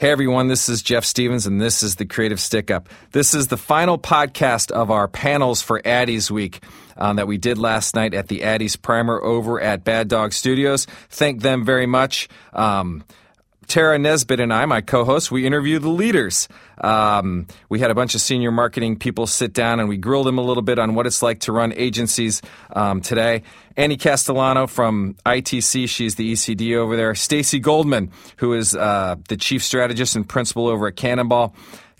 Hey everyone, this is Jeff Stevens and this is the Creative StickUp. This is the final podcast of our panels for ADDYs Week um, that we did last night at the ADDYs Primer over at Bad Dog Studios. Thank them very much. Um, Tara Nesbitt and I, my co host, we interviewed the leaders. Um, we had a bunch of senior marketing people sit down and we grilled them a little bit on what it's like to run agencies um, today. Annie Castellano from ITC, she's the ECD over there. Stacey Goldman, who is uh, the chief strategist and principal over at Cannonball.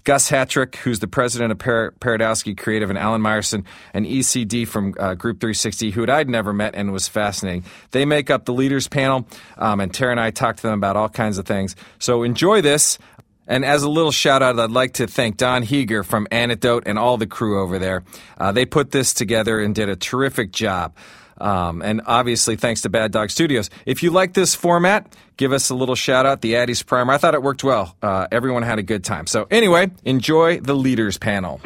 Gus Hatrich, who's the president of Par- Paradowski Creative, and Allan Meyerson, an ECD from uh, Group 360, who I'd never met and was fascinating. They make up the leaders panel, um, and Tara and I talked to them about all kinds of things. So enjoy this. And as a little shout out, I'd like to thank Don Heeger from Anecdote and all the crew over there. Uh, they put this together and did a terrific job. Um, and obviously, thanks to Bad Dog Studios. If you like this format, give us a little shout out, the ADDYs Primer. I thought it worked well. Uh, everyone had a good time. So, anyway, enjoy the leaders panel.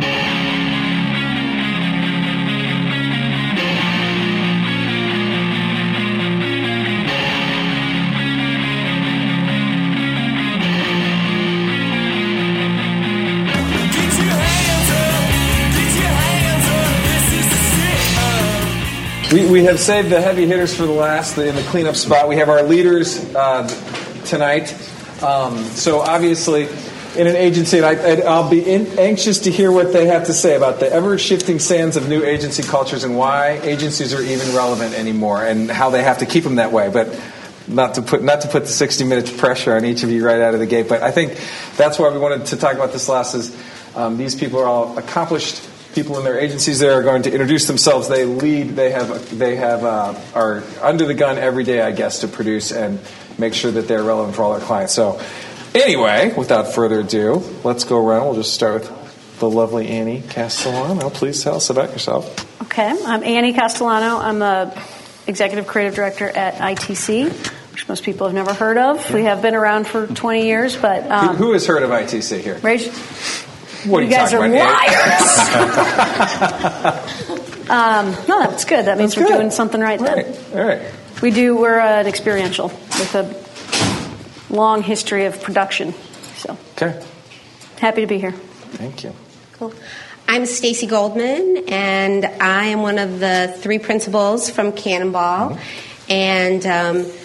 We, we have saved the heavy hitters for the last in the cleanup spot. We have our leaders uh, tonight. Um, so obviously, in an agency, and I, will be in, anxious to hear what they have to say about the ever shifting sands of new agency cultures and why agencies are even relevant anymore, and how they have to keep them that way. But not to put not to put the 60 minutes pressure on each of you right out of the gate. But I think that's why we wanted to talk about this last. Is um, these people are all accomplished people in their agencies there are going to introduce themselves. They lead. They have. They have uh, are under the gun every day, I guess, to produce and make sure that they're relevant for all their clients. So, anyway, without further ado, let's go around. We'll just start with the lovely Annie Castellano. Please tell us about yourself. Okay, I'm Annie Castellano. I'm the executive creative director at ITC. Which most people have never heard of. We have been around for 20 years, but um, who, who has heard of ITC here? Raise, what you, you guys are about, liars. um, no, that's good. That means that's we're good. doing something right then. All right. We do. We're uh, an experiential with a long history of production. So okay. Happy to be here. Thank you. Cool. I'm Stacey Goldman, and I am one of the three principals from Cannonball, mm-hmm. and. Um,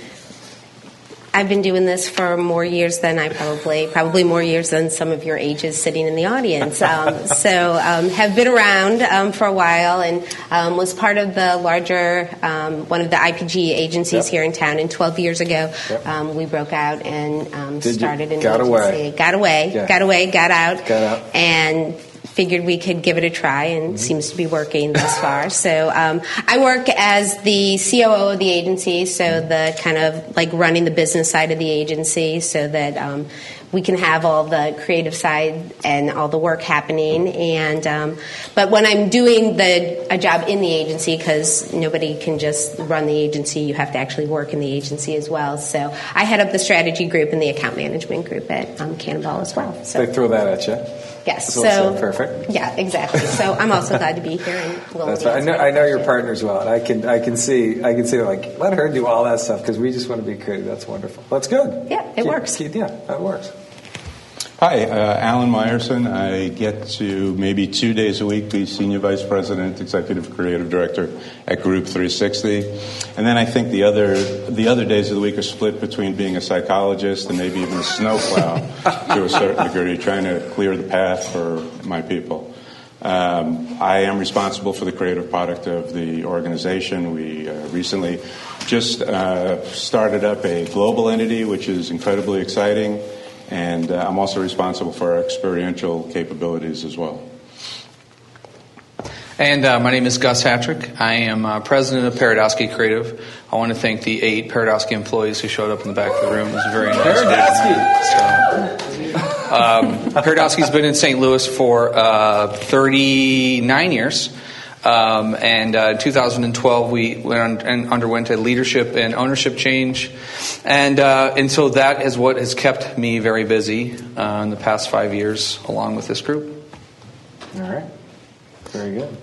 I've been doing this for more years than I probably, probably more years than some of your ages sitting in the audience. Um, so um, have been around um, for a while and um, was part of the larger, um, one of the IPG agencies yep. here in town. And 12 years ago, yep. Um, we broke out and started an got agency. Away. Got away. Yeah. Got away. Got out. Got out. And figured we could give it a try and mm-hmm. seems to be working thus far. So um, I work as the COO of the agency, so the kind of like running the business side of the agency so that um, we can have all the creative side and all the work happening. And um, but when I'm doing the a job in the agency, because nobody can just run the agency, you have to actually work in the agency as well. So I head up the strategy group and the account management group at um, Cannonball as well. So they throw that at you. Yes. So, perfect. Yeah, exactly. So I'm also glad to be here. And That's right. I know. I know your partners well, and I can. I can see. I can see. Like, let her do all that stuff because we just want to be creative. That's wonderful. That's good. Yeah, it keep, works. Keep, yeah, that works. Hi, uh, Allan Meyerson. I get to maybe two days a week be Senior Vice President, Executive Creative Director at Group 360. And then I think the other, the other days of the week are split between being a psychologist and maybe even a snowplow to a certain degree, trying to clear the path for my people. Um, I am responsible for the creative product of the organization. We uh, recently just uh, started up a global entity, which is incredibly exciting and uh, I'm also responsible for our experiential capabilities as well. And uh, my name is Gus Hatrich. I am uh, president of Paradowski Creative. I want to thank the eight Paradowski employees who showed up in the back of the room. It was very nice. Paradowski. So, um, Paradowski's been in St. Louis for uh, 39 years. Um, and uh, 2012, we went and underwent a leadership and ownership change, and uh, and so that is what has kept me very busy uh, in the past five years, along with this group. All right, very good.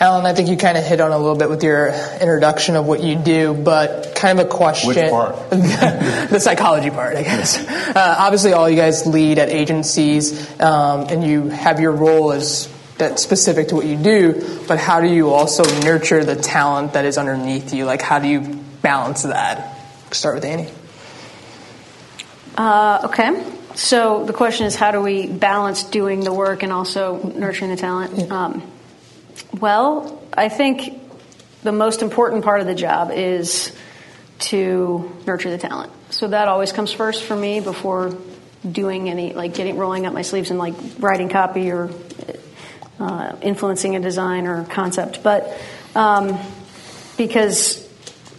Allan, I think you kind of hit on a little bit with your introduction of what you do, but kind of a question. Which part? the psychology part, I guess. Uh, obviously, all you guys lead at agencies, um, and you have your role as that's specific to what you do. But how do you also nurture the talent that is underneath you? Like, how do you balance that? Start with Annie. Uh, okay. So the question is, how do we balance doing the work and also nurturing the talent? Um, well, I think the most important part of the job is to nurture the talent. So that always comes first for me before doing any like getting rolling up my sleeves and like writing copy or uh, influencing a design or concept. But um, because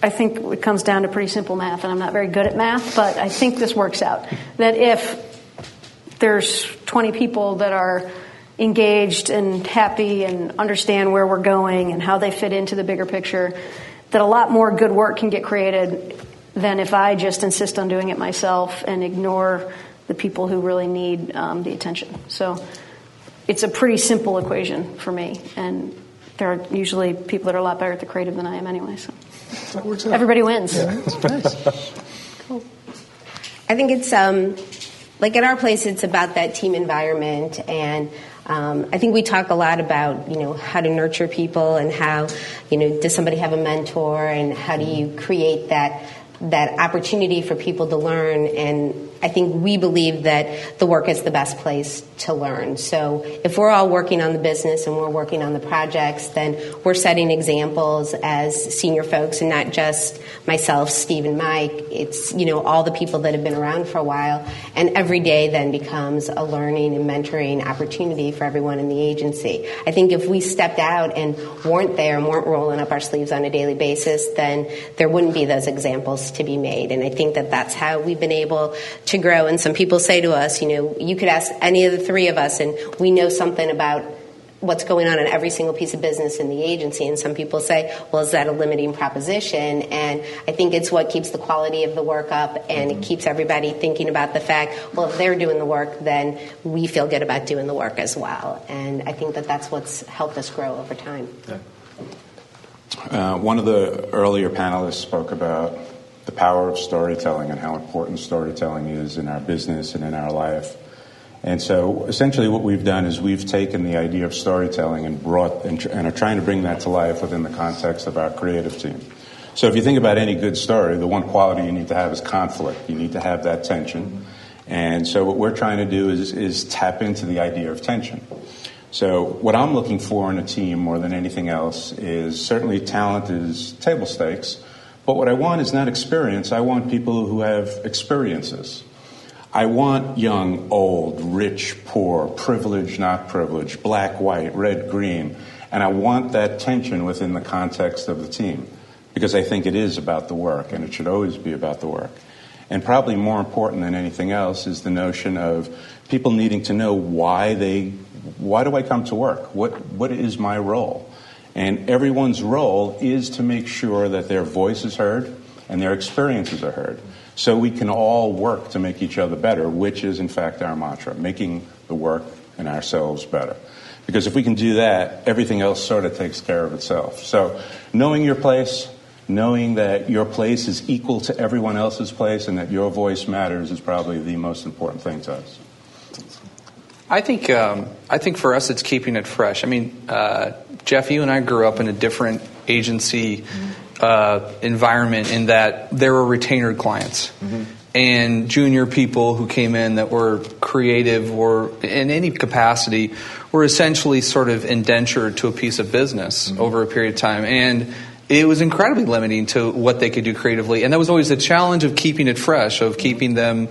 I think it comes down to pretty simple math, and I'm not very good at math, but I think this works out. That if there's 20 people that are engaged and happy and understand where we're going and how they fit into the bigger picture, that a lot more good work can get created than if I just insist on doing it myself and ignore the people who really need um, the attention. So it's a pretty simple equation for me, and there are usually people that are a lot better at the creative than I am anyway. So everybody wins. Yeah, cool. I think it's um, like at our place, it's about that team environment and um, I think we talk a lot about you know how to nurture people and how you know does somebody have a mentor and how do you create that that opportunity for people to learn and I think we believe that the work is the best place to learn. So if we're all working on the business and we're working on the projects, then we're setting examples as senior folks and not just myself, Steve and Mike. It's, you know, all the people that have been around for a while. And every day then becomes a learning and mentoring opportunity for everyone in the agency. I think if we stepped out and weren't there and weren't rolling up our sleeves on a daily basis, then there wouldn't be those examples to be made. And I think that that's how we've been able to grow. And some people say to us, you know, you could ask any of the three of us, and we know something about what's going on in every single piece of business in the agency. And some people say, well, is that a limiting proposition? And I think it's what keeps the quality of the work up and it keeps everybody thinking about the fact, well, if they're doing the work, then we feel good about doing the work as well. And I think that that's what's helped us grow over time. Uh, one of the earlier panelists spoke about the power of storytelling and how important storytelling is in our business and in our life. And so essentially what we've done is we've taken the idea of storytelling and brought and, and, are trying to bring that to life within the context of our creative team. So if you think about any good story, the one quality you need to have is conflict. You need to have that tension. And so what we're trying to do is, is tap into the idea of tension. So what I'm looking for in a team more than anything else is certainly talent is table stakes, but what I want is not experience. I want people who have experiences. I want young, old, rich, poor, privileged, not privileged, black, white, red, green. And I want that tension within the context of the team because I think it is about the work and it should always be about the work. And probably more important than anything else is the notion of people needing to know why they, why do I come to work? What, what is my role? And everyone's role is to make sure that their voice is heard and their experiences are heard. So we can all work to make each other better, which is in fact our mantra, making the work and ourselves better. Because if we can do that, everything else sort of takes care of itself. So knowing your place, knowing that your place is equal to everyone else's place and that your voice matters is probably the most important thing to us. I think um, I think for us it's keeping it fresh. I mean, uh, Jeff, you and I grew up in a different agency uh, environment in that there were retainer clients. Mm-hmm. And junior people who came in that were creative or in any capacity were essentially sort of indentured to a piece of business mm-hmm. over a period of time. And it was incredibly limiting to what they could do creatively. And that was always the challenge of keeping it fresh, of keeping them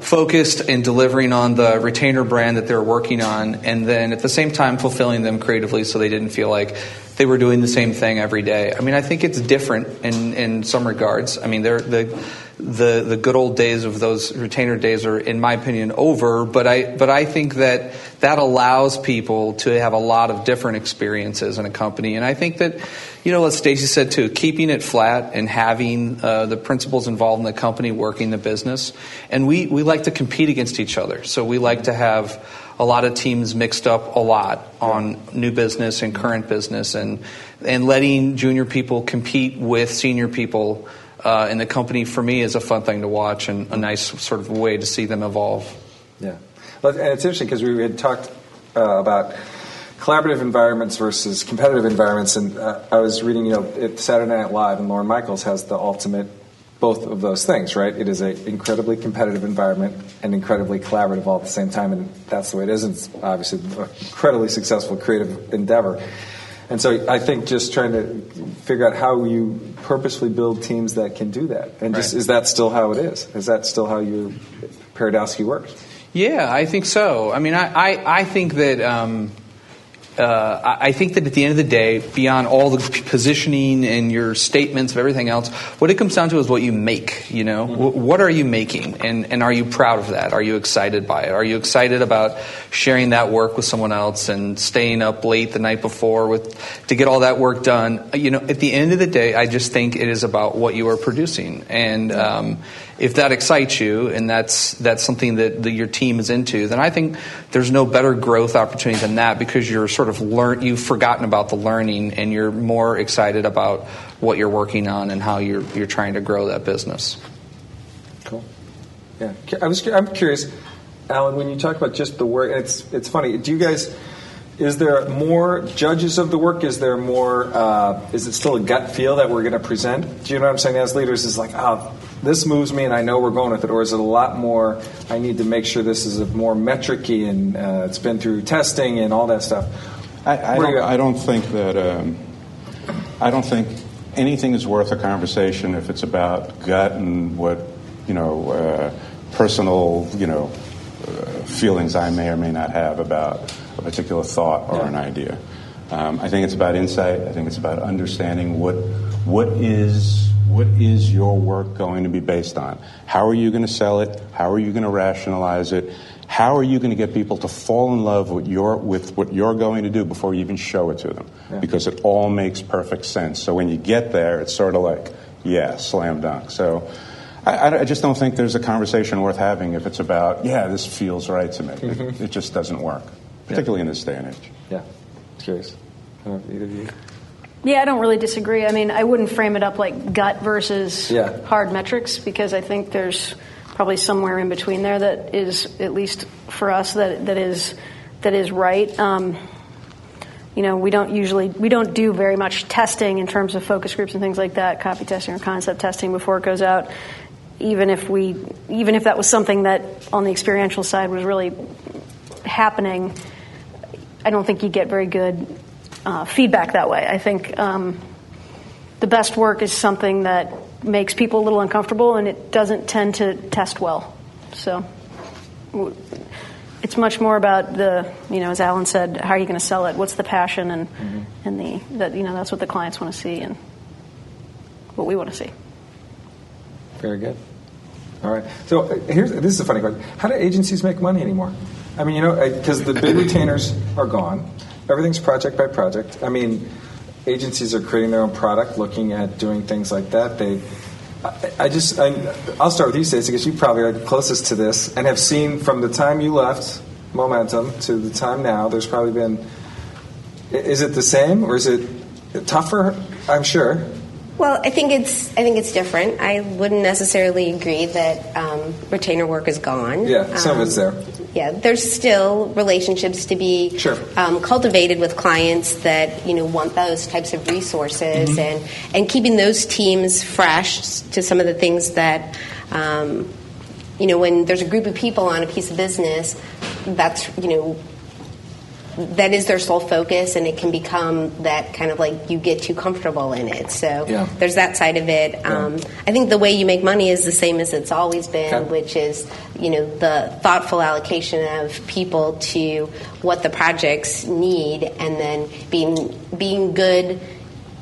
focused and delivering on the retainer brand that they're working on, and then at the same time fulfilling them creatively so they didn't feel like they were doing the same thing every day. I mean, I think it's different in, in some regards. I mean, they're, the the the good old days of those retainer days are, in my opinion, over. But I but I think that that allows people to have a lot of different experiences in a company, and I think that you know, as Stacey said too, keeping it flat and having uh, the principals involved in the company working the business, and we we like to compete against each other, so we like to have a lot of teams mixed up a lot on new business and current business and and letting junior people compete with senior people uh, in the company for me is a fun thing to watch and a nice sort of way to see them evolve. Yeah, and it's interesting because we had talked uh, about collaborative environments versus competitive environments, and uh, I was reading, you know, Saturday Night Live, and Lorne Michaels has the ultimate both of those things, right? It is an incredibly competitive environment and incredibly collaborative all at the same time, and that's the way it is. And It's obviously an incredibly successful creative endeavor. And so I think just trying to figure out how you purposefully build teams that can do that. And just right. is that still how it is? Is that still how your Paradowski works? Yeah, I think so. I mean, I, I, I think that. Um, uh, I think that at the end of the day, beyond all the positioning and your statements of everything else, what it comes down to is what you make. You know, mm-hmm. what are you making, and and are you proud of that? Are you excited by it? Are you excited about sharing that work with someone else and staying up late the night before with to get all that work done? You know, at the end of the day, I just think it is about what you are producing, and um, if that excites you and that's that's something that, that your team is into, then I think there's no better growth opportunity than that because you're sort of learn you've forgotten about the learning and you're more excited about what you're working on and how you're you're trying to grow that business. Cool. Yeah, I was I'm curious, Allan, when you talk about just the work, it's it's funny. Do you guys? Is there more judges of the work? Is there more? Uh, is it still a gut feel that we're going to present? Do you know what I'm saying? As leaders, is like, oh, this moves me and I know we're going with it, or is it a lot more? I need to make sure this is a more metricy and uh, it's been through testing and all that stuff. I, I, don't, I don't, think that. Um, I don't think anything is worth a conversation if it's about gut and what you know, uh, personal you know, uh, feelings I may or may not have about a particular thought or yeah. an idea. Um, I think it's about insight. I think it's about understanding what what is what is your work going to be based on? How are you going to sell it? How are you going to rationalize it? How are you going to get people to fall in love with, your, with what you're going to do before you even show it to them? Yeah. Because it all makes perfect sense. So when you get there, it's sort of like, yeah, slam dunk. So I, I just don't think there's a conversation worth having if it's about, yeah, this feels right to me. Mm-hmm. It, it, just doesn't work, particularly yeah. in this day and age. Yeah, curious. I don't know either of you. Yeah, I don't really disagree. I mean, I wouldn't frame it up like gut versus yeah. hard metrics because I think there's probably somewhere in between there that is, at least for us, that that is that is right. Um, you know, we don't usually we don't do very much testing in terms of focus groups and things like that, copy testing or concept testing before it goes out. Even if we, even if that was something that on the experiential side was really happening, I don't think you get very good uh, feedback that way. I think um, the best work is something that makes people a little uncomfortable and it doesn't tend to test well. So it's much more about the, you know, as Allan said, how are you going to sell it? What's the passion and, mm-hmm. and the, that, you know, that's what the clients want to see and what we want to see. Very good. All right. So uh, here's this is a funny question. How do agencies make money anymore? I mean, you know, because the big retainers are gone everything's project by project. I mean, agencies are creating their own product, looking at doing things like that. They, I, I just, I, will start with you, Stacey, because you probably are closest to this and have seen from the time you left Momentum to the time now. There's probably been. Is it the same or is it tougher? I'm sure. Well, I think it's I think it's different. I wouldn't necessarily agree that um, retainer work is gone. Yeah, some um, of it's there. Yeah, there's still relationships to be sure. um, cultivated with clients that you know want those types of resources mm-hmm. and and keeping those teams fresh to some of the things that. Um, you know, when there's a group of people on a piece of business, that's you know that is their sole focus, and it can become that kind of like you get too comfortable in it. So yeah. there's that side of it. Yeah. Um, I think the way you make money is the same as it's always been, okay. which is you know the thoughtful allocation of people to what the projects need, and then being being good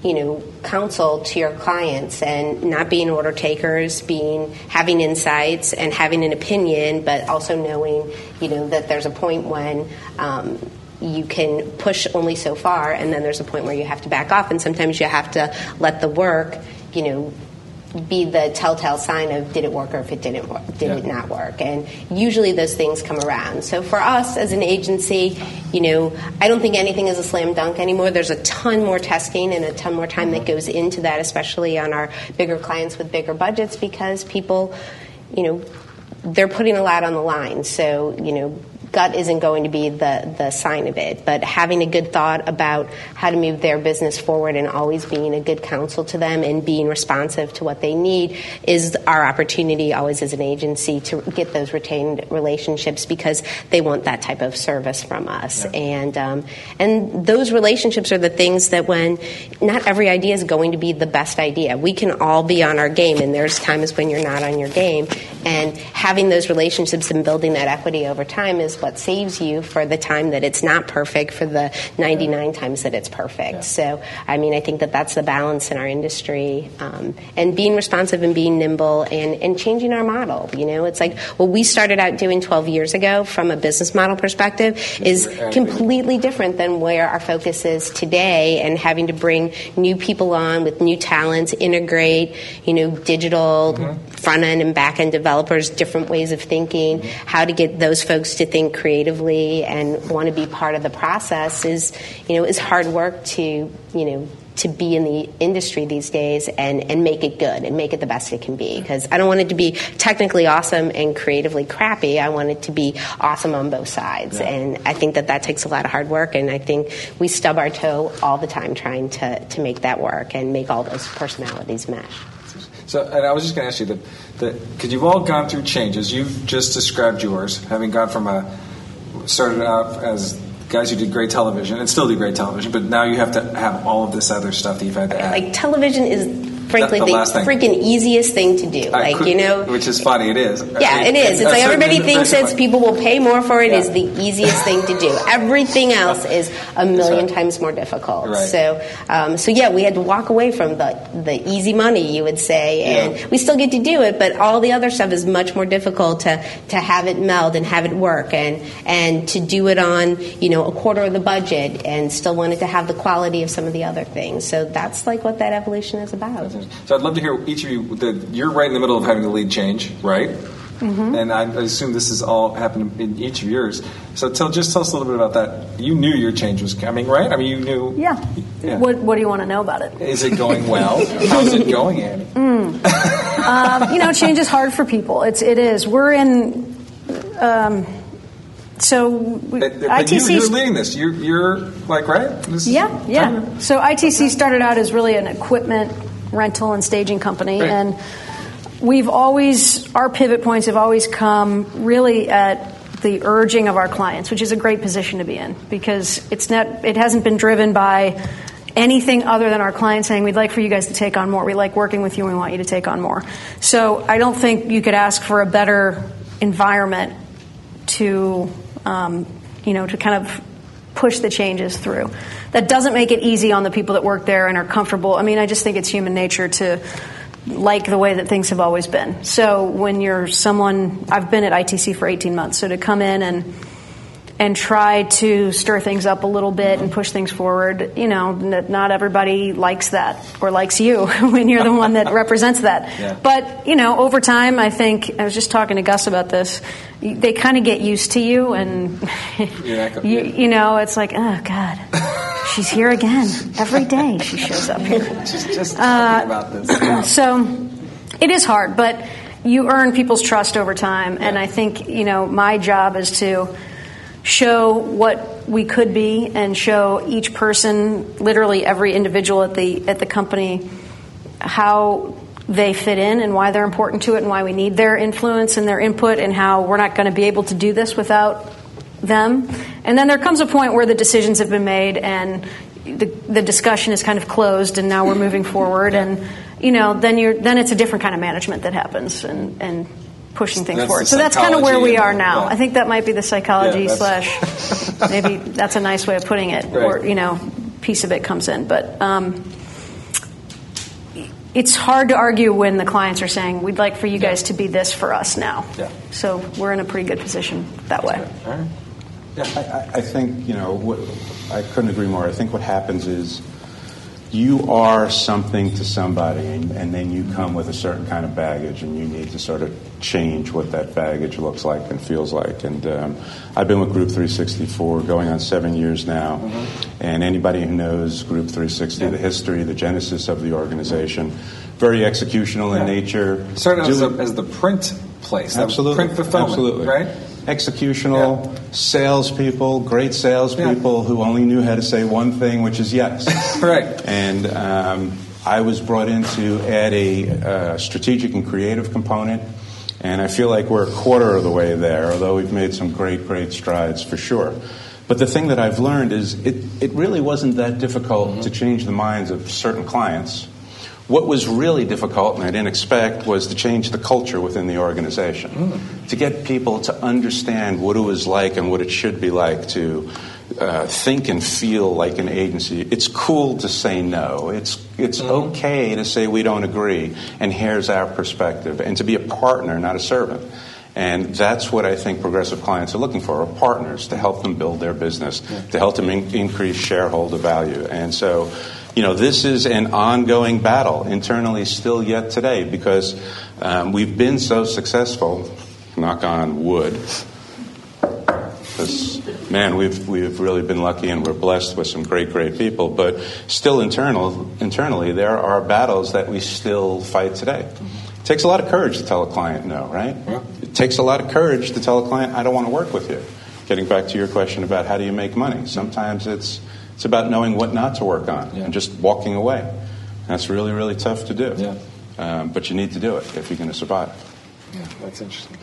you know counsel to your clients and not being order takers being having insights and having an opinion but also knowing you know that there's a point when um, you can push only so far and then there's a point where you have to back off and sometimes you have to let the work you know be the telltale sign of did it work or if it didn't work, did yeah. it not work. And usually those things come around. So for us as an agency you know i don't think anything is a slam dunk anymore. There's a ton more testing and a ton more time that mm-hmm. goes into that especially on our bigger clients with bigger budgets because people you know they're putting a lot on the line. So you know gut isn't going to be the, the sign of it. But having a good thought about how to move their business forward and always being a good counsel to them and being responsive to what they need is our opportunity always as an agency to get those retained relationships because they want that type of service from us. Yeah. And, um, and those relationships are the things that when not every idea is going to be the best idea. We can all be on our game and there's times when you're not on your game. And having those relationships and building that equity over time is what saves you for the time that it's not perfect, for the 99 times that it's perfect. Yeah. So, I mean, I think that that's the balance in our industry. Um, and being responsive and being nimble and, and changing our model. You know, it's like what we started out doing 12 years ago from a business model perspective is completely different than where our focus is today and having to bring new people on with new talents, integrate, you know, digital mm-hmm. front end and back end developers, different ways of thinking, mm-hmm. how to get those folks to think creatively and want to be part of the process is, you know, is hard work to, you know, to be in the industry these days and, and make it good and make it the best it can be. Because I don't want it to be technically awesome and creatively crappy. I want it to be awesome on both sides. Yeah. And I think that that takes a lot of hard work. And I think we stub our toe all the time trying to, to make that work and make all those personalities mesh. So, and I was just going to ask you that because you've all gone through changes. You've just described yours, having gone from a started out as guys who did great television and still do great television, but now you have to have all of this other stuff that you've had to add. Like television is frankly the, the freaking easiest thing to do. like could, you know, which is funny. It is. Yeah, I mean, it is. It's like everybody thinks it's people will pay more for it. Yeah. Is the easiest thing to do. Everything else is a million times more difficult. Right. So, um, so yeah, we had to walk away from the the easy money, you would say, and yeah. we still get to do it, but all the other stuff is much more difficult to to have it meld and have it work, and and to do it on you know a quarter of the budget, and still wanted to have the quality of some of the other things. So that's like what that evolution is about. So I'd love to hear each of you. The, you're right in the middle of having to lead change, right? Mm-hmm. And I, I, assume this has all happened in each of yours. So tell just tell us a little bit about that. You knew your change was coming, right? I mean, you knew. Yeah. yeah. What What do you want to know about it? Is it going well? How's it going, Annie? Mm. um, you know, change is hard for people. It's it is. We're in. Um, so but, but ITC. You, are leading this. You're, you're like right. This yeah, yeah. So ITC started out as really an equipment rental and staging company, right. and we've always our pivot points have always come really at the urging of our clients, which is a great position to be in because it's not it hasn't been driven by anything other than our clients saying we'd like for you guys to take on more. We like working with you and we want you to take on more. So I don't think you could ask for a better environment to um, you know to kind of push the changes through. That doesn't make it easy on the people that work there and are comfortable. I mean, I just think it's human nature to like the way that things have always been. So when you're someone, I've been at ITC for 18 months, so to come in and and try to stir things up a little bit and push things forward. You know, not everybody likes that or likes you when you're the one that represents that. Yeah. But, you know, over time, I think, I was just talking to Gus about this, they kind of get used to you and, you, you know, it's like, oh, God. She's here again. Every day she shows up here. She's just talking uh, about this. so it is hard, but you earn people's trust over time. And I think, you know, my job is to show what we could be and show each person, literally every individual at the at the company, how they fit in and why they're important to it and why we need their influence and their input and how we're not going to be able to do this without them. And then there comes a point where the decisions have been made and the, the discussion is kind of closed and now we're moving forward and you know then you're then it's a different kind of management that happens and and pushing things that's forward. So that's kind of where we are now. Yeah. I think that might be the psychology yeah, slash maybe that's a nice way of putting it, right. or you know, piece of it comes in. But um, it's hard to argue when the clients are saying, we'd like for you guys to be this for us now. Yeah. So we're in a pretty good position that way. Right. I, I- think, you know, what, I couldn't agree more. I think what happens is you are something to somebody, and, and then you come with a certain kind of baggage, and you need to sort of change what that baggage looks like and feels like. And um, I've been with Group 360 for going on seven years now, and anybody who knows Group 360, the history, the genesis of the organization, very executional in nature. Started out as, as the print place, Absolutely. print fulfillment, Absolutely. right? Executional, salespeople, great salespeople who only knew how to say one thing, which is yes. Right. And um, I was brought in to add a uh, strategic and creative component. And I feel like we're a quarter of the way there, although we've made some great, great strides for sure. But the thing that I've learned is it, it really wasn't that difficult to change the minds of certain clients. What was really difficult, and I didn't expect, was to change the culture within the organization. To get people to understand what it was like and what it should be like to uh, think and feel like an agency. It's cool to say no. It's, it's okay to say we don't agree, and here's our perspective, and to be a partner, not a servant. And that's what I think progressive clients are looking for, are partners to help them build their business, to help them in- increase shareholder value. And so, you know, this is an ongoing battle internally still yet today because um, we've been so successful, knock on wood, because, man, we've, we've really been lucky and we're blessed with some great, great people. But still internal, internally, there are battles that we still fight today. It takes a lot of courage to tell a client no, right? It takes a lot of courage to tell a client, I don't want to work with you. Getting back to your question about how do you make money, sometimes it's, it's about knowing what not to work on Yeah. and just walking away. That's really, really tough to do. Yeah. Um, but you need to do it if you're going to survive. Yeah, that's interesting.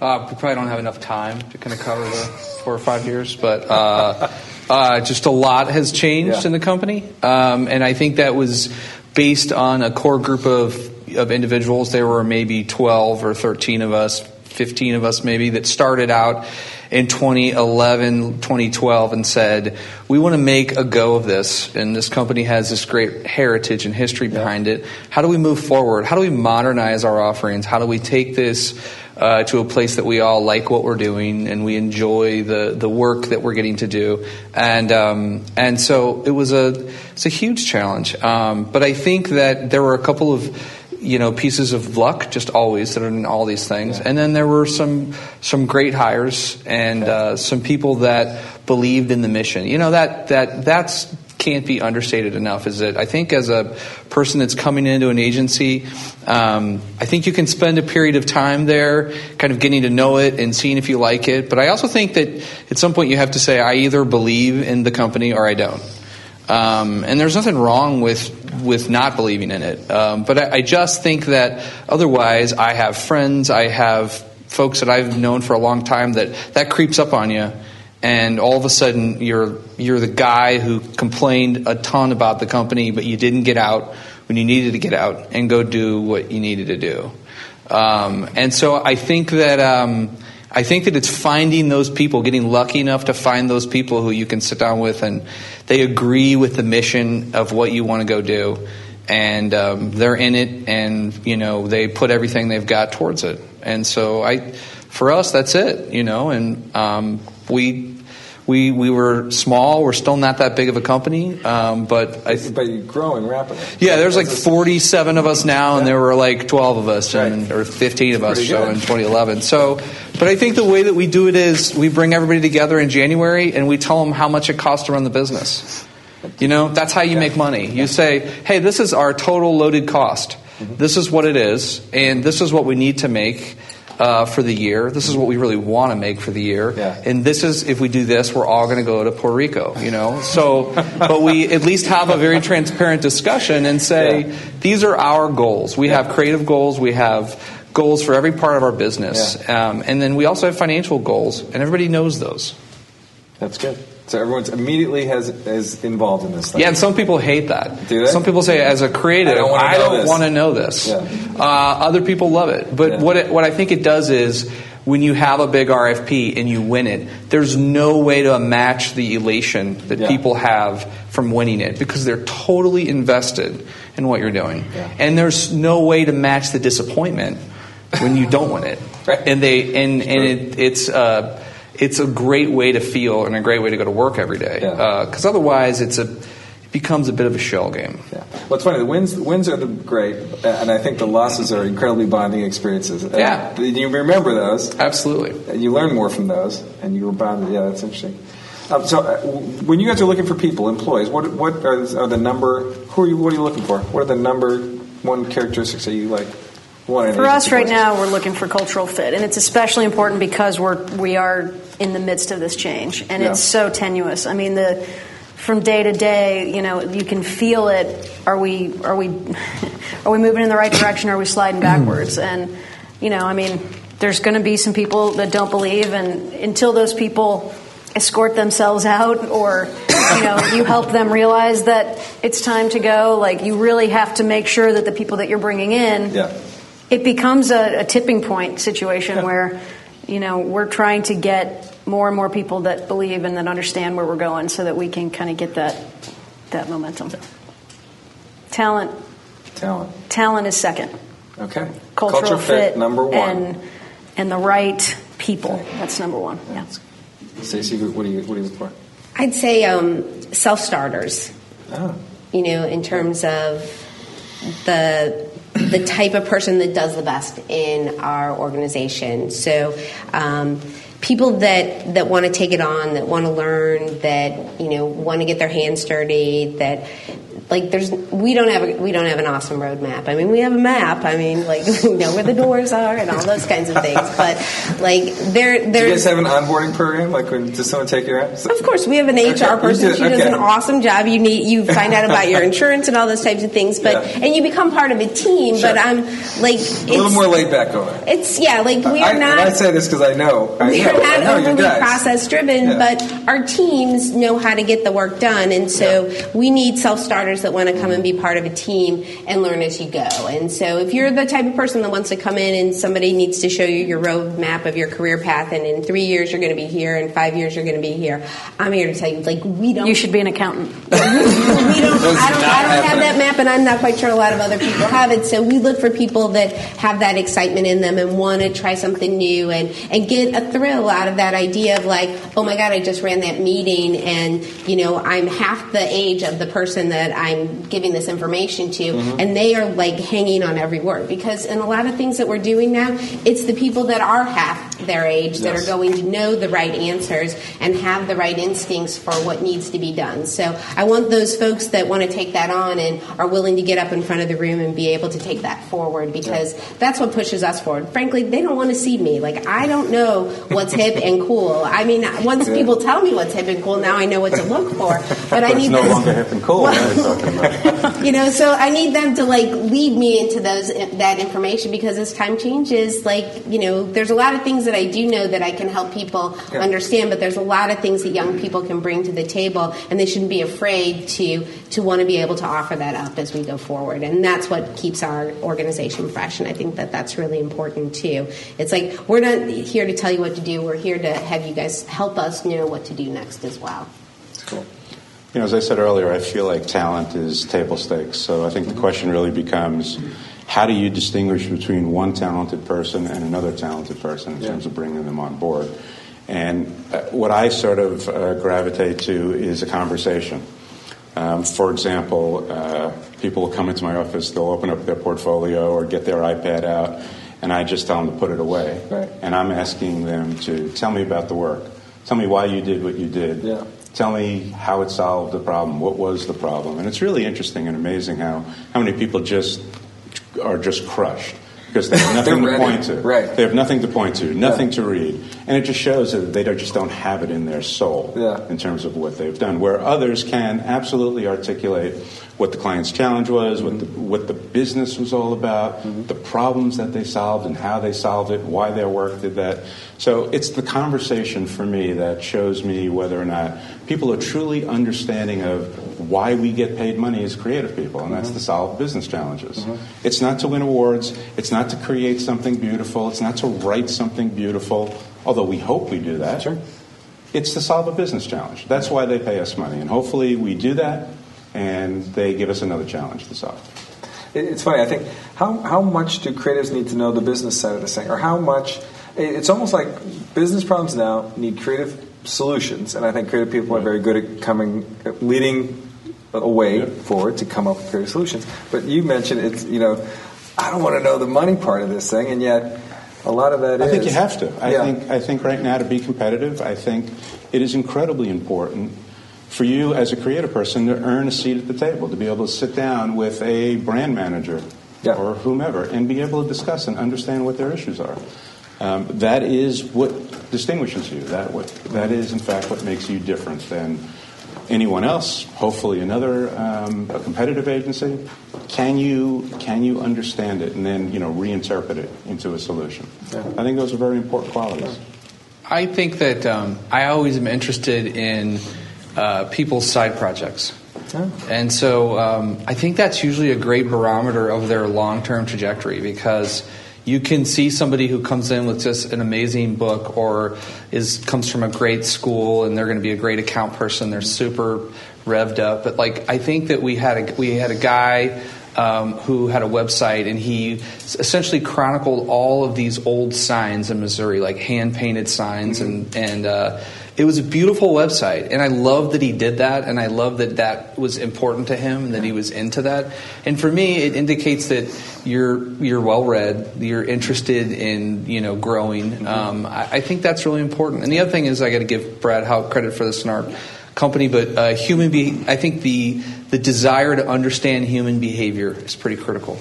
Uh, we probably don't have enough time to kind of cover the four or five years, but uh, uh, just a lot has changed Yeah. in the company, um, and I think that was based on a core group of of individuals. There were maybe twelve or thirteen of us, fifteen of us maybe that started out in 2011, 2012, and said, "We want to make a go of this, and this company has this great heritage and history behind it. How do we move forward? How do we modernize our offerings? How do we take this?" uh, to a place that we all like what we're doing and we enjoy the, the work that we're getting to do. And, um, and so it was a, it's a huge challenge. Um, but I think that there were a couple of, you know, pieces of luck, just always, that are in all these things. And then there were some, some great hires and uh, some people that believed in the mission. You know, that, that, that's can't be understated enough is that I think as a person that's coming into an agency, um, I think you can spend a period of time there kind of getting to know it and seeing if you like it. But I also think that at some point you have to say, I either believe in the company or I don't. Um, and there's nothing wrong with with not believing in it. Um, but I, I just think that otherwise, I have friends, I have folks that I've known for a long time that that creeps up on you, and all of a sudden you're you're the guy who complained a ton about the company, but you didn't get out when you needed to get out and go do what you needed to do. Um, and so I think that. Um, I think that it's finding those people, getting lucky enough to find those people who you can sit down with and they agree with the mission of what you want to go do. And um, they're in it and, you know, they put everything they've got towards it. And so I, for us, that's it, you know, and um, we, we, we were small. We're still not that big of a company, um, but I, th- But you're growing rapidly. yeah, there's like 47 of us now, and there were like 12 of us, and, Right. or 15 of us so in 2011. So, but I think the way that we do it is we bring everybody together in January, and we tell them how much it costs to run the business. You know, that's how you make money. You say, hey, this is our total loaded cost. Mm-hmm. This is what it is, and this is what we need to make. Uh, for the year, this is what we really want to make for the year, Yeah. and this is if we do this, we're all going to go to Puerto Rico, you know. So, but we at least have a very transparent discussion and say Yeah. these are our goals. We have creative goals. We have goals for every part of our business, um, and then we also have financial goals, and everybody knows those. That's good. So everyone's immediately has is involved in this thing. Yeah, and some people hate that. Do they? Some people say, as a creative, I don't know this. know this. Yeah. Uh, other people love it. But Yeah. what it, what I think it does is when you have a big RFP and you win it, there's no way to match the elation that Yeah. people have from winning it because they're totally invested in what you're doing. And there's no way to match the disappointment when you don't win it. Right. And they and and it, it's uh, it's a great way to feel and a great way to go to work every day. Yeah. Because otherwise, it's a it becomes a bit of a shell game. Yeah. Well, it's funny. The wins, the wins are the great, and I think the losses are incredibly bonding experiences. And Yeah. you remember those, Absolutely. and you learn more from those, and you were bonded. Yeah, that's interesting. Um, so, uh, when you guys are looking for people, employees, what what are, are the number? Who are you? What are you looking for? What are the number one characteristics that you like? For us right now, we're looking for cultural fit, and it's especially important because we're we are in the midst of this change, and Yeah. it's so tenuous. I mean, the from day to day, you know, you can feel it. Are we are we are we moving in the right direction? Or are we sliding mm-hmm. backwards? And you know, I mean, there's going to be some people that don't believe, and until those people escort themselves out or you know you help them realize that it's time to go like you really have to make sure that the people that you're bringing in Yeah. it becomes a, a tipping point situation where you know we're trying to get more and more people that believe and that understand where we're going so that we can kind of get that that momentum talent talent. talent is second Okay. cultural Culture fit, number one. and and the right people that's number one yeah Stacey, what do you what do you look for? I'd say um, self starters. Oh. You know, in terms of the the type of person that does the best in our organization. So. Um, People that, that want to take it on, that want to learn, that you know want to get their hands dirty, that like there's we don't have a, we don't have an awesome roadmap. I mean, we have a map. I mean, like we know where the doors are and all those kinds of things. But like there Do you guys have an onboarding program? Like, when does someone take your app? of course, we have an HR Okay, person. She does an awesome job. You need you find out about your insurance and all those types of things, but Yeah. and you become part of a team. Sure. But I'm like A little more laid back going. it's yeah, like we are and not. I say this because I know. I we know, are not overly process driven, Yeah. but our teams know how to get the work done, and so we need self starters that want to come and be part of a team and learn as you go. And so, if you're the type of person that wants to come in and somebody needs to show you your roadmap of your career path, and in three years you're going to be here, in five years you're going to be here, I'm here to tell you, like we don't. you should be an accountant we don't. I don't, I don't have that map, and I'm not quite sure a lot of other people have it. So we look for people that have that excitement in them and want to try something new and and get a thrill out of that idea of like, oh my god, I just ran that meeting, and you know I'm half the age of the person that I'm giving this information to, Mm-hmm. and they are like hanging on every word because in a lot of things that we're doing now, it's the people that are half their age that Yes. are going to know the right answers and have the right instincts for what needs to be done. So I want those folks that want to take that on and are willing to get up in front of the room and be able to take that forward because that's what pushes us forward. Frankly, they don't want to see me. Like I don't know what's hip and cool. I mean, once people tell me what's hip and cool, now I know what to look for. But I But it's need no those- longer hip and cool. Well- you talking about? you know so i need them to like lead me into those that information because as time changes like you know there's a lot of things that i do know that i can help people Yeah. understand but there's a lot of things that young people can bring to the table and they shouldn't be afraid to to want to be able to offer that up as we go forward and that's what keeps our organization fresh and i think that that's really important too it's like we're not here to tell you what to do we're here to have you guys help us know what to do next as well. You know, as I said earlier, I feel like talent is table stakes. So I think the question really becomes how do you distinguish between one talented person and another talented person in Yeah. terms of bringing them on board? And uh, what I sort of uh, gravitate to is a conversation. Um, for example, uh, people will come into my office, they'll open up their portfolio or get their iPad out, and I just tell them to put it away. Right. And I'm asking them to tell me about the work. Tell me why you did what you did. Yeah. Tell me how it solved the problem. What was the problem? And it's really interesting and amazing how, how many people just are just crushed because they have nothing to ready. point to. Right. They have nothing to point to, nothing Yeah. to read. And it just shows that they don't, just don't have it in their soul Yeah. in terms of what they've done. Where others can absolutely articulate what the client's challenge was, what, mm-hmm. the, what the business was all about, mm-hmm. the problems that they solved and how they solved it, why their work did that. So it's the conversation for me that shows me whether or not people are truly understanding of why we get paid money as creative people, and that's mm-hmm. to solve business challenges. Mm-hmm. It's not to win awards, it's not to create something beautiful, it's not to write something beautiful, although we hope we do that. Sure. It's to solve a business challenge. That's why they pay us money, and hopefully we do that, and they give us another challenge to solve. It's funny. I think how how much do creatives need to know the business side of this thing, or how much? It's almost like business problems now need creative solutions, and I think creative people are very good at coming, leading a way forward to come up with creative solutions. But you mentioned it's you know, I don't want to know the money part of this thing, and yet a lot of that I is- think you have to. I Yeah. think I think right now to be competitive, I think it is incredibly important for you as a creative person to earn a seat at the table, to be able to sit down with a brand manager Yeah. or whomever and be able to discuss and understand what their issues are. Um, that is what distinguishes you. That what that is in fact what makes you different than anyone else. Hopefully, another um, a competitive agency. Can you can you understand it and then you know reinterpret it into a solution? I think those are very important qualities. I think that um, I always am interested in uh, people's side projects. And so um, I think that's usually a great barometer of their long term trajectory because you can see somebody who comes in with just an amazing book or is comes from a great school and they're going to be a great account person. They're super revved up. But like I think that we had a, we had a guy um, who had a website and he essentially chronicled all of these old signs in Missouri, like hand painted signs, and and uh, it was a beautiful website. And I love that he did that, and I love that that was important to him, and that he was into that. And for me, it indicates that you're you're well read, you're interested in you know growing. Um, I, I think that's really important. And the other thing is, I got to give Brad Howe credit for this in our company, but uh, human be- I think the the desire to understand human behavior is pretty critical.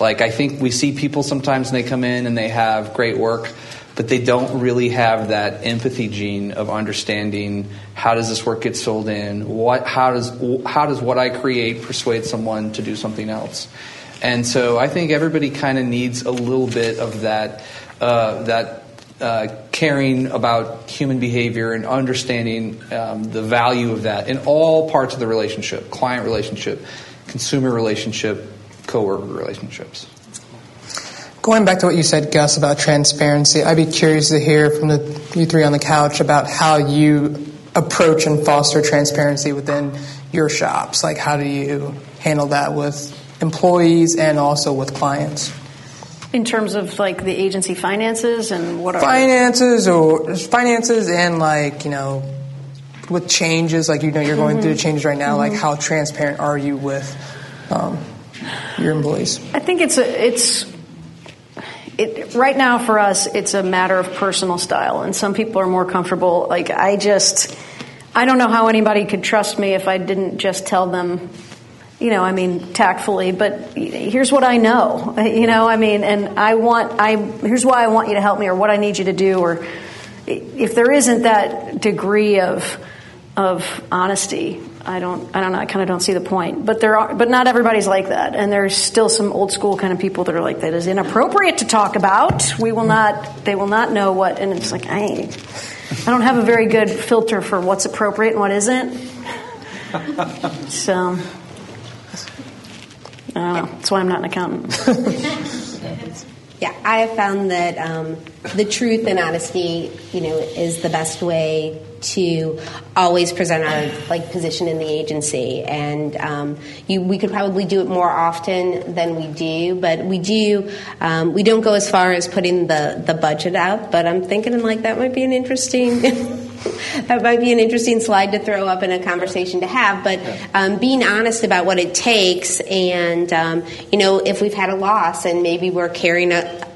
Like I think we see people sometimes and they come in and they have great work, but they don't really have that empathy gene of understanding how does this work get sold in, what how does how does what I create persuade someone to do something else. And so I think everybody kind of needs a little bit of that uh, that uh, caring about human behavior and understanding um, the value of that in all parts of the relationship client relationship, consumer relationship, coworker relationships. Going back to what you said, Gus, about transparency, I'd be curious to hear from the you three on the couch about how you approach and foster transparency within your shops. Like, how do you handle that with employees and also with clients? In terms of like the agency finances and what are Finances or finances and like you know with changes, like you know you're going through changes right now. Like, how transparent are you with um, your employees? I think it's a it's it right now for us it's a matter of personal style and some people are more comfortable like I just I don't know how anybody could trust me if I didn't just tell them you know I mean tactfully but here's what I know you know I mean and I want I here's why I want you to help me or what I need you to do or if there isn't that degree of of honesty I don't I don't know I kind of don't see the point. But there are but not everybody's like that. And there's still some old school kind of people that are like that is inappropriate to talk about. We will not they will not know what and it's like I I don't have a very good filter for what's appropriate and what isn't. So I don't know. That's why I'm not an accountant Yeah, I have found that um, the truth and honesty, you know, is the best way to always present our like position in the agency. And um, you, we could probably do it more often than we do, but we do. Um, we don't go as far as putting the the budget out. But I'm thinking like that might be an interesting. that might be an interesting slide to throw up in a conversation to have. But um, being honest about what it takes, and um, you know, if we've had a loss and maybe we're carrying a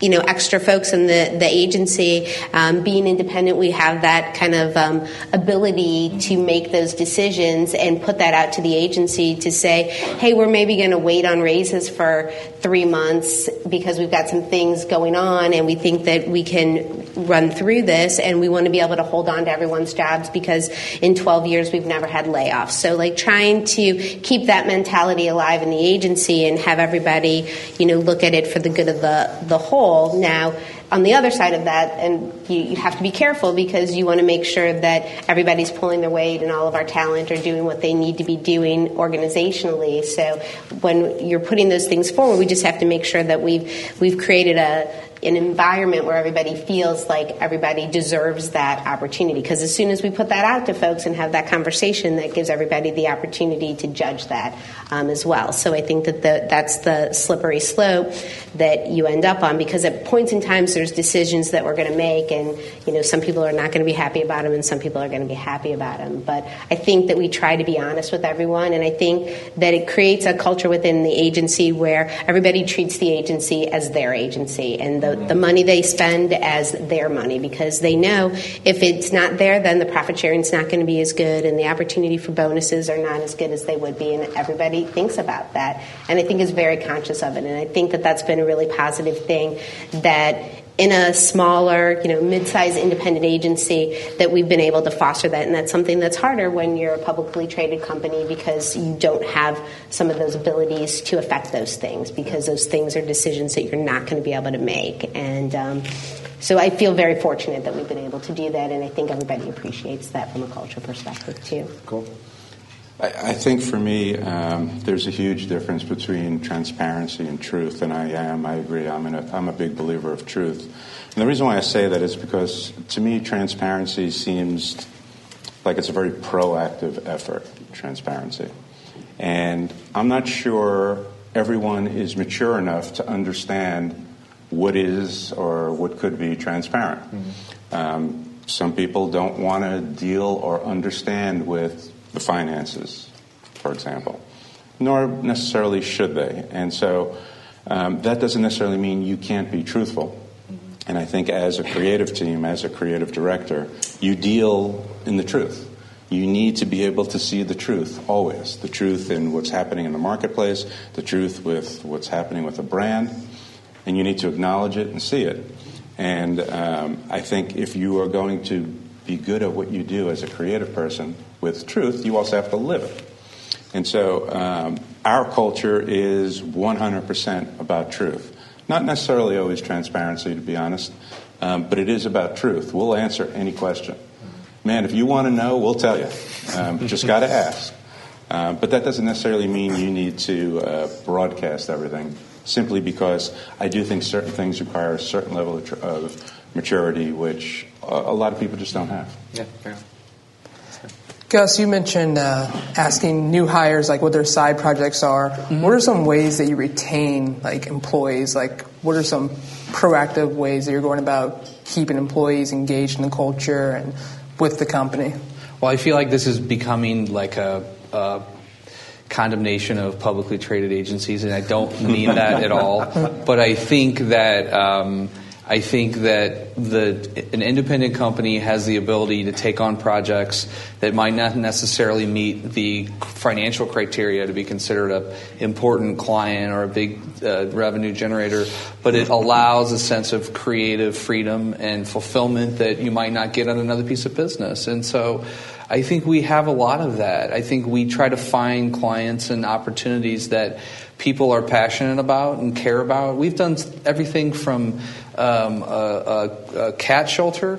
you know extra folks in the the agency. Um, being independent we have that kind of um, ability to make those decisions and put that out to the agency to say hey we're maybe going to wait on raises for three months because we've got some things going on and we think that we can run through this and we want to be able to hold on to everyone's jobs because in 12 years we've never had layoffs. So like trying to keep that mentality alive in the agency and have everybody you know look at it for the good of the the whole now on the other side of that, and you, you have to be careful because you want to make sure that everybody's pulling their weight and all of our talent are doing what they need to be doing organizationally. So when you're putting those things forward, we just have to make sure that we've we've created a an environment where everybody feels like everybody deserves that opportunity. Because as soon as we put that out to folks and have that conversation, that gives everybody the opportunity to judge that um, as well. So I think that the, that's the slippery slope that you end up on. Because at points in times, there's decisions that we're going to make, and you know some people are not going to be happy about them, and some people are going to be happy about them. But I think that we try to be honest with everyone, and I think that it creates a culture within the agency where everybody treats the agency as their agency, and the the, the money they spend as their money because they know if it's not there, then the profit sharing is not going to be as good and the opportunity for bonuses are not as good as they would be. And everybody thinks about that and I think is very conscious of it. And I think that that's been a really positive thing that in a smaller, you know, mid-sized independent agency that we've been able to foster that, and that's something that's harder when you're a publicly traded company because you don't have some of those abilities to affect those things because those things are decisions that you're not going to be able to make, and um, so I feel very fortunate that we've been able to do that, and I think everybody appreciates that from a culture perspective too. Cool. I, think for me, um, there's a huge difference between transparency and truth, and I am. I agree. I'm, a, I'm a big believer of truth. And the reason why I say that is because to me, transparency seems like it's a very proactive effort, transparency. And I'm not sure everyone is mature enough to understand what is or what could be transparent. Mm-hmm. Um, some people don't want to deal or understand with the finances, for example, nor necessarily should they. And so um, that doesn't necessarily mean you can't be truthful. And I think as a creative team, as a creative director, you deal in the truth. You need to be able to see the truth always the truth in what's happening in the marketplace, the truth with what's happening with a brand, and you need to acknowledge it and see it. And um, I think if you are going to be good at what you do as a creative person with truth, you also have to live it. And so um, our culture is 100% about truth. Not necessarily always transparency, to be honest, um, but it is about truth. We'll answer any question. Man, if you want to know, we'll tell you. Um, just got to ask. Uh, but that doesn't necessarily mean you need to uh, broadcast everything, simply because I do think certain things require a certain level of, tr- of maturity, which a lot of people just don't have. Yeah, fair. Gus, you mentioned uh, asking new hires like what their side projects are. Mm-hmm. What are some ways that you retain like employees? Like, what are some proactive ways that you're going about keeping employees engaged in the culture and with the company? Well, I feel like this is becoming like a, a condemnation of publicly traded agencies, and I don't mean that at all. But I think that. Um, I think that the, an independent company has the ability to take on projects that might not necessarily meet the financial criteria to be considered an important client or a big uh, revenue generator, but it allows a sense of creative freedom and fulfillment that you might not get on another piece of business. And so I think we have a lot of that. I think we try to find clients and opportunities that people are passionate about and care about. We've done everything from um, a, a, a, cat shelter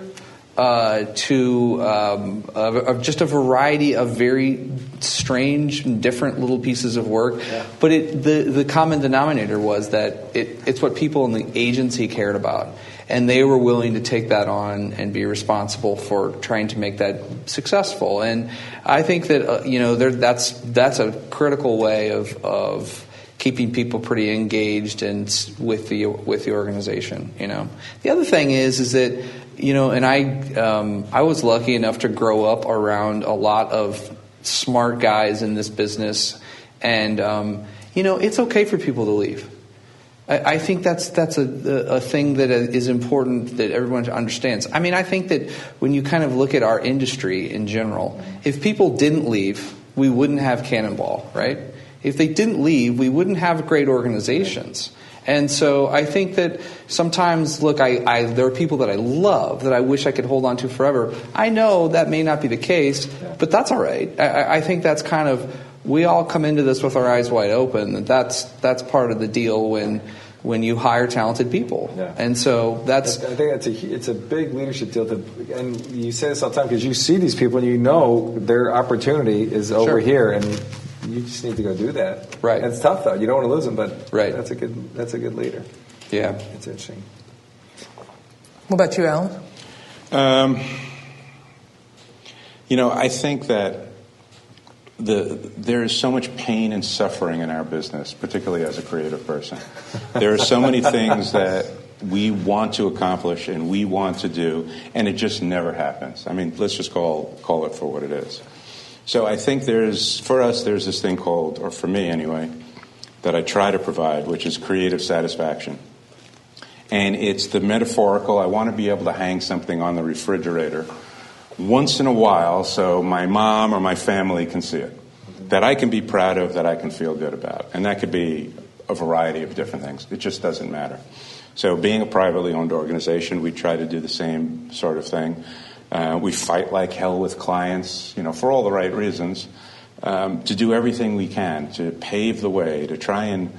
uh, to um, a, just a variety of very strange and different little pieces of work. Yeah. But it, the, the common denominator was that it, it's what people in the agency cared about. And they were willing to take that on and be responsible for trying to make that successful. And I think that uh, you know that's that's a critical way of, of keeping people pretty engaged and with the with the organization. You know, the other thing is is that you know, and I um, I was lucky enough to grow up around a lot of smart guys in this business, and um, you know, it's okay for people to leave. I, I think that's that's a, a thing that is important that everyone understands. I mean, I think that when you kind of look at our industry in general, if people didn't leave, we wouldn't have Cannonball, right? If they didn't leave, we wouldn't have great organizations. And so I think that sometimes, look, I, I, there are people that I love that I wish I could hold on to forever. I know that may not be the case, but that's all right. I, I think that's kind of we all come into this with our eyes wide open. That's that's part of the deal when when you hire talented people. Yeah. And so that's I think it's a it's a big leadership deal. To, and you say this all the time because you see these people and you know their opportunity is over Sure. here, and you just need to go do that. Right. And it's tough though. You don't want to lose them, but Right. That's a good that's a good leader. yeah. It's interesting. What about you, Allan? Um, you know, I think that the there is so much pain and suffering in our business, particularly as a creative person. There are so many things that we want to accomplish and we want to do, and it just never happens. I mean, let's just call call it for what it is. So I think there's for us there's this thing called, or for me anyway, that I try to provide, which is creative satisfaction. And it's the metaphorical, I want to be able to hang something on the refrigerator once in a while so my mom or my family can see it. That I can be proud of, that I can feel good about. And that could be a variety of different things. It just doesn't matter. So, being a privately owned organization, we try to do the same sort of thing. Uh, we fight like hell with clients, you know, for all the right reasons, um, to do everything we can to pave the way, to try and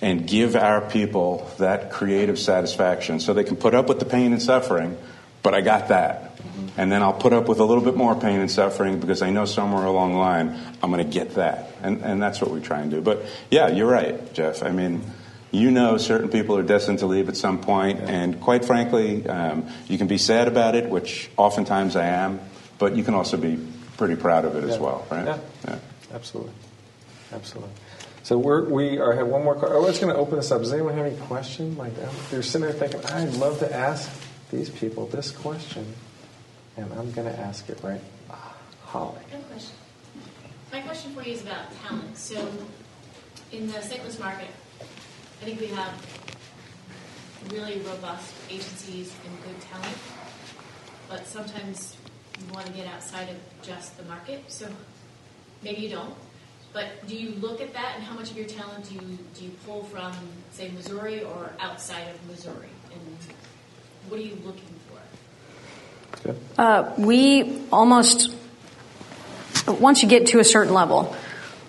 and give our people that creative satisfaction so they can put up with the pain and suffering, but I got that. And then I'll put up with a little bit more pain and suffering because I know somewhere along the line I'm going to get that. And, and that's what we try and do. But yeah, you're right, Jeff. I mean, you know certain people are destined to leave at some point, and quite frankly, um, you can be sad about it, which oftentimes I am, but you can also be pretty proud of it as well, right? Yeah. Absolutely, absolutely. So we're, we are have one more. que- I was going to open this up. Does anyone have any question? Like they're sitting there thinking, I'd love to ask these people this question, and I'm going to ask it right. Ah, Holly. I a question. My question for you is about talent. So, in the St. Louis market, I think we have really robust agencies and good talent, but sometimes you want to get outside of just the market. So, maybe you don't. But do you look at that, and how much of your talent do you do you pull from, say, Missouri or outside of Missouri? And what are you looking for? Uh, we almost, once you get to a certain level,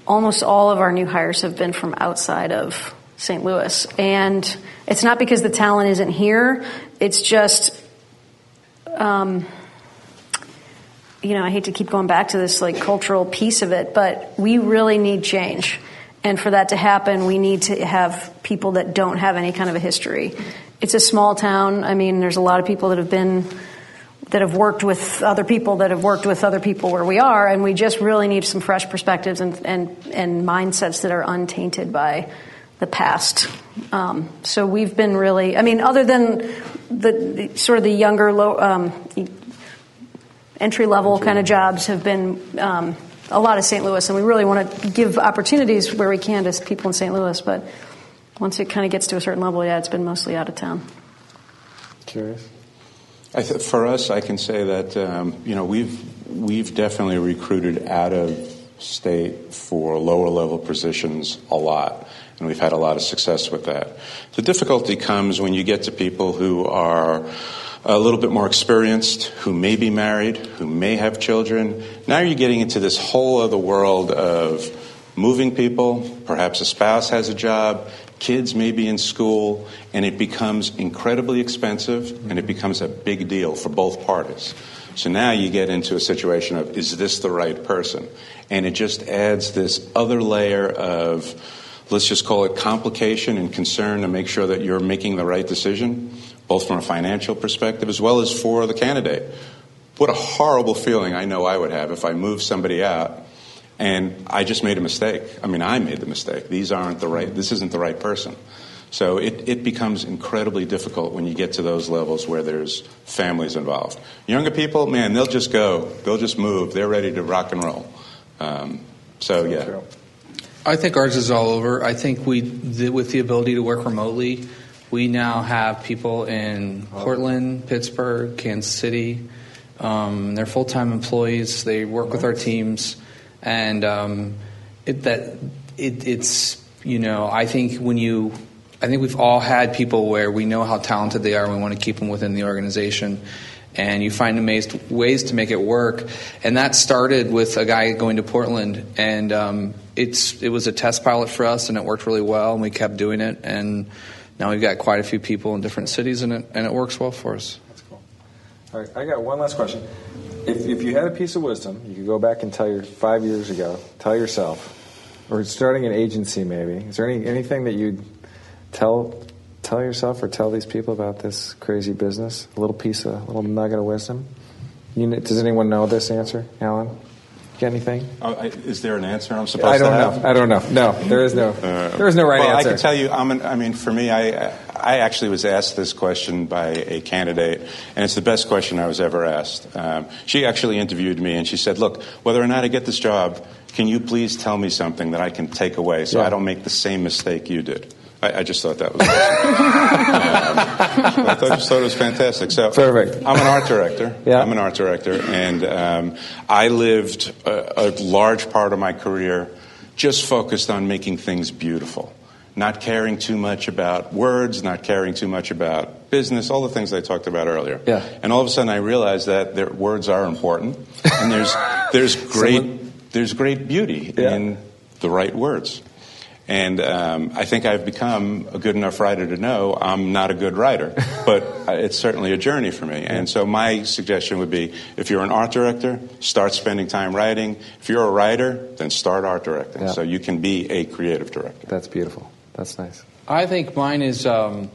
almost all of our new hires have been from outside of St. Louis. And it's not because the talent isn't here, it's just, um, you know, I hate to keep going back to this like cultural piece of it, but we really need change. And for that to happen, we need to have people that don't have any kind of a history. It's a small town. I mean, there's a lot of people that have been that have worked with other people that have worked with other people where we are, and we just really need some fresh perspectives and and, and mindsets that are untainted by the past. Um, so we've been really, I mean, other than the, the sort of the younger, low, um, entry level kind of jobs have been um, a lot of St. Louis, and we really want to give opportunities where we can to people in St. Louis. But once it kind of gets to a certain level, yeah, it's been mostly out of town. Curious. I th- for us, I can say that um, you know we've we've definitely recruited out of state for lower level positions a lot, and we've had a lot of success with that. The difficulty comes when you get to people who are a little bit more experienced, who may be married, who may have children. Now you're getting into this whole other world of moving people. Perhaps a spouse has a job, kids may be in school, and it becomes incredibly expensive and it becomes a big deal for both parties. So now you get into a situation of is this the right person? And it just adds this other layer of, let's just call it complication and concern to make sure that you're making the right decision, both from a financial perspective as well as for the candidate. What a horrible feeling I know I would have if I moved somebody out and I just made a mistake. I mean, I made the mistake. These aren't the right, this isn't the right person. So it, it becomes incredibly difficult when you get to those levels where there's families involved. Younger people, man, they'll just go, they'll just move, they're ready to rock and roll. Um, so, yeah. I think ours is all over. I think we, the, with the ability to work remotely, we now have people in Portland, Pittsburgh, Kansas City. Um, they're full time employees. They work with our teams, and um, it, that it, it's you know I think when you I think we've all had people where we know how talented they are and we want to keep them within the organization. And you find amazed ways to make it work, and that started with a guy going to Portland, and um, it's it was a test pilot for us, and it worked really well, and we kept doing it, and now we've got quite a few people in different cities, and it, and it works well for us. That's cool. All right, I got one last question. If, if you had a piece of wisdom, you could go back and tell your five years ago, tell yourself, or starting an agency maybe. Is there any anything that you'd tell tell yourself or tell these people about this crazy business? A little piece of, a little nugget of wisdom. You, does anyone know this answer, Allan? Got anything? Oh, I, is there an answer I'm supposed I don't to have? know. I don't know. No, there is no. there is no right well, answer. I can tell you. I'm an, I mean, for me, I I actually was asked this question by a candidate, and it's the best question I was ever asked. Um, she actually interviewed me, and she said, "Look, whether or not I get this job, can you please tell me something that I can take away so Yeah. I don't make the same mistake you did?" I, I just thought that was awesome. um, I thought, just thought it was fantastic. So Perfect. I'm an art director. Yeah. I'm an art director, and um, I lived a, a large part of my career just focused on making things beautiful, not caring too much about words, not caring too much about business, all the things I talked about earlier. Yeah. And all of a sudden, I realized that their words are important, and there's there's great there's great beauty Yeah. in the right words. And um, I think I've become a good enough writer to know I'm not a good writer, but it's certainly a journey for me. And so my suggestion would be if you're an art director, start spending time writing. If you're a writer, then start art directing Yeah. so you can be a creative director. That's beautiful. That's nice. I think mine is um,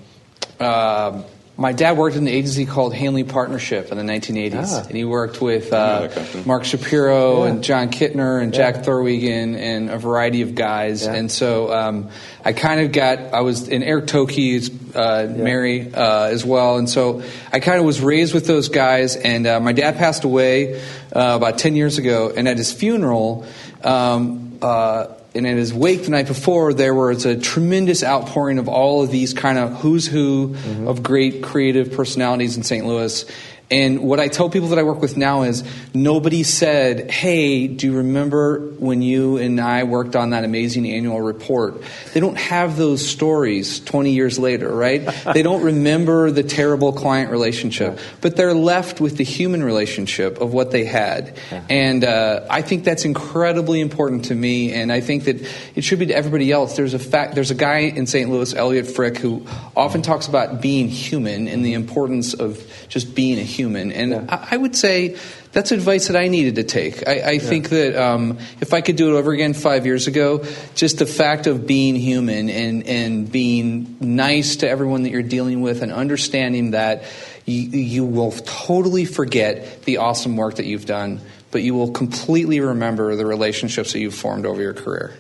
uh, my dad worked in an agency called Hanley Partnership in the 1980s, Ah. and he worked with uh. Mark Shapiro Yeah. and John Kittner and Yeah. Jack Thorwegen and a variety of guys. Yeah. And so um, I kind of got I was in Eric Tokey's uh, Mary uh, as well, and so I kind of was raised with those guys. And uh, my dad passed away uh, about 10 years ago, and at his funeral. Um, uh, and in his wake the night before, there was a tremendous outpouring of all of these kind of who's who mm-hmm. of great creative personalities in St. Louis. And what I tell people that I work with now is nobody said, Hey, do you remember when you and I worked on that amazing annual report? They don't have those stories 20 years later, right? they don't remember the terrible client relationship, but they're left with the human relationship of what they had. And uh, I think that's incredibly important to me, and I think that it should be to everybody else. There's a fact. There's a guy in St. Louis, Elliot Frick, who often talks about being human and the importance of just being a human. And I, I would say that's advice that I needed to take. I, I think that um, if I could do it over again five years ago, just the fact of being human and and being nice to everyone that you're dealing with, and understanding that you, you will totally forget the awesome work that you've done, but you will completely remember the relationships that you've formed over your career.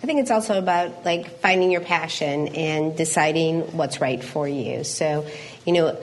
I think it's also about like finding your passion and deciding what's right for you. So, you know,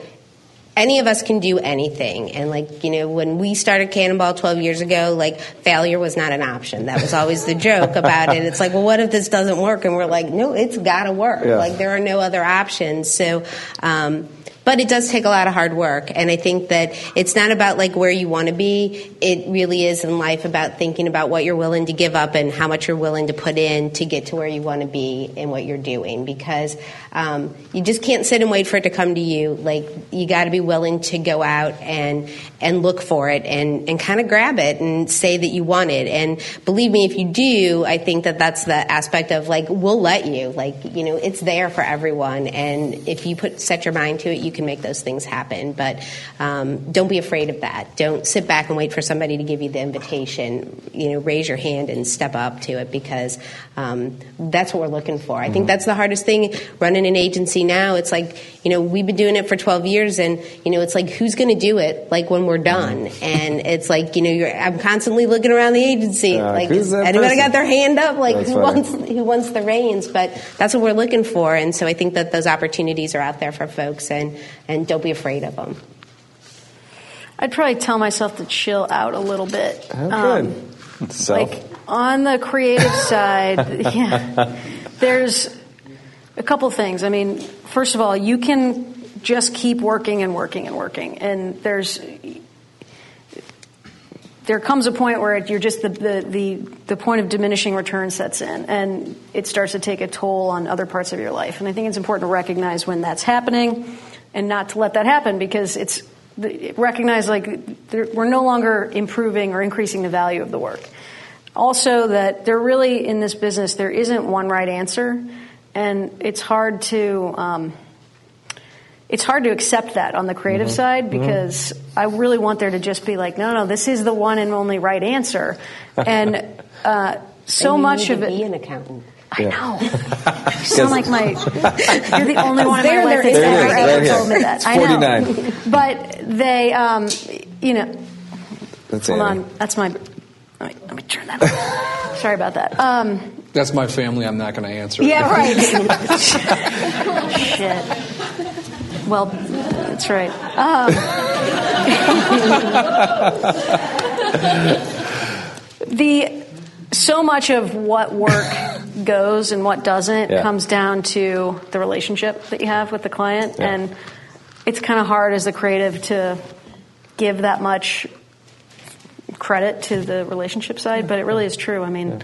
any of us can do anything. And like, you know, when we started Cannonball 12 years ago, like failure was not an option. That was always the joke about it. It's like, well, what if this doesn't work? And we're like, no, it's got to work. Yeah. Like there are no other options. So, um, but it does take a lot of hard work. And i think that it's not about like where you want to be. It really is in life about thinking about what you're willing to give up and how much you're willing to put in to get to where you want to be and what you're doing. Because um, you just can't sit and wait for it to come to you. Like you got to be willing to go out and and look for it and and kind of grab it and say that you want it. And believe me if you do i think that that's the aspect of like we'll let you. Like you know it's there for everyone. And if you put set your mind to it you can make those things happen. But um, don't be afraid of that. Don't sit back and wait for somebody to give you the invitation. You know raise your hand and step up to it because um, that's what we're looking for. I think that's the hardest thing running an agency now. It's like you know we've been doing it for 12 years and you know it's like who's going to do it like when we're done? And it's like you know you're i'm constantly looking around the agency Yeah, like who's anybody person? got their hand up? Like That's who funny. wants who wants the reins? But that's what we're looking for. And so i think that those opportunities are out there for folks. And and don't be afraid of them I'd probably tell myself to chill out a little bit. Oh, Um, good. Self. like on the creative side, yeah, there's a couple things. I mean, first of all, you can just keep working and working and working, and there's there comes a point where you're just the, the, the, the point of diminishing return sets in and it starts to take a toll on other parts of your life. And I think it's important to recognize when that's happening and not to let that happen because it's the- recognize like there- we're no longer improving or increasing the value of the work. Also, that there really in this business there isn't one right answer, and it's hard to. Um, it's hard to accept that on the creative Mm-hmm. side because I really want there to just be like, no, no, this is the one and only right answer, and uh, so And you much need of to it. Be an accountant. I know. You sound like my. You're the only one in my There, life there that's ever, that. ever Right told me that. It's I know. But they, um, you know, That's hold Annie. on. That's my. Let me, let me turn that. off. Sorry about that. Um, That's my family. I'm not going to answer. yeah, right. Shit. Well, that's right. Um, the so much of what work goes and what doesn't Yeah. comes down to the relationship that you have with the client, Yeah. and it's kind of hard as a creative to give that much credit to the relationship side, but it really is true. I mean,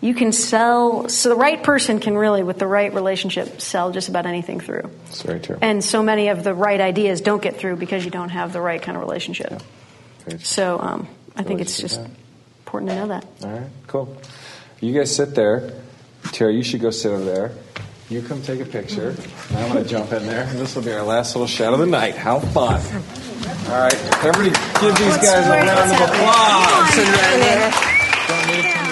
you can sell, so the right person can really, with the right relationship, sell just about anything through. That's very true. And so many of the right ideas don't get through because you don't have the right kind of relationship. So um, I think it's just important to know that. All right, cool. You guys sit there. Terry, you should go sit over there. You come take a picture. And I'm going to jump in there. And this will be our last little shot of the night. How fun. All right, everybody give these guys a round of applause. Sit right. Don't need to come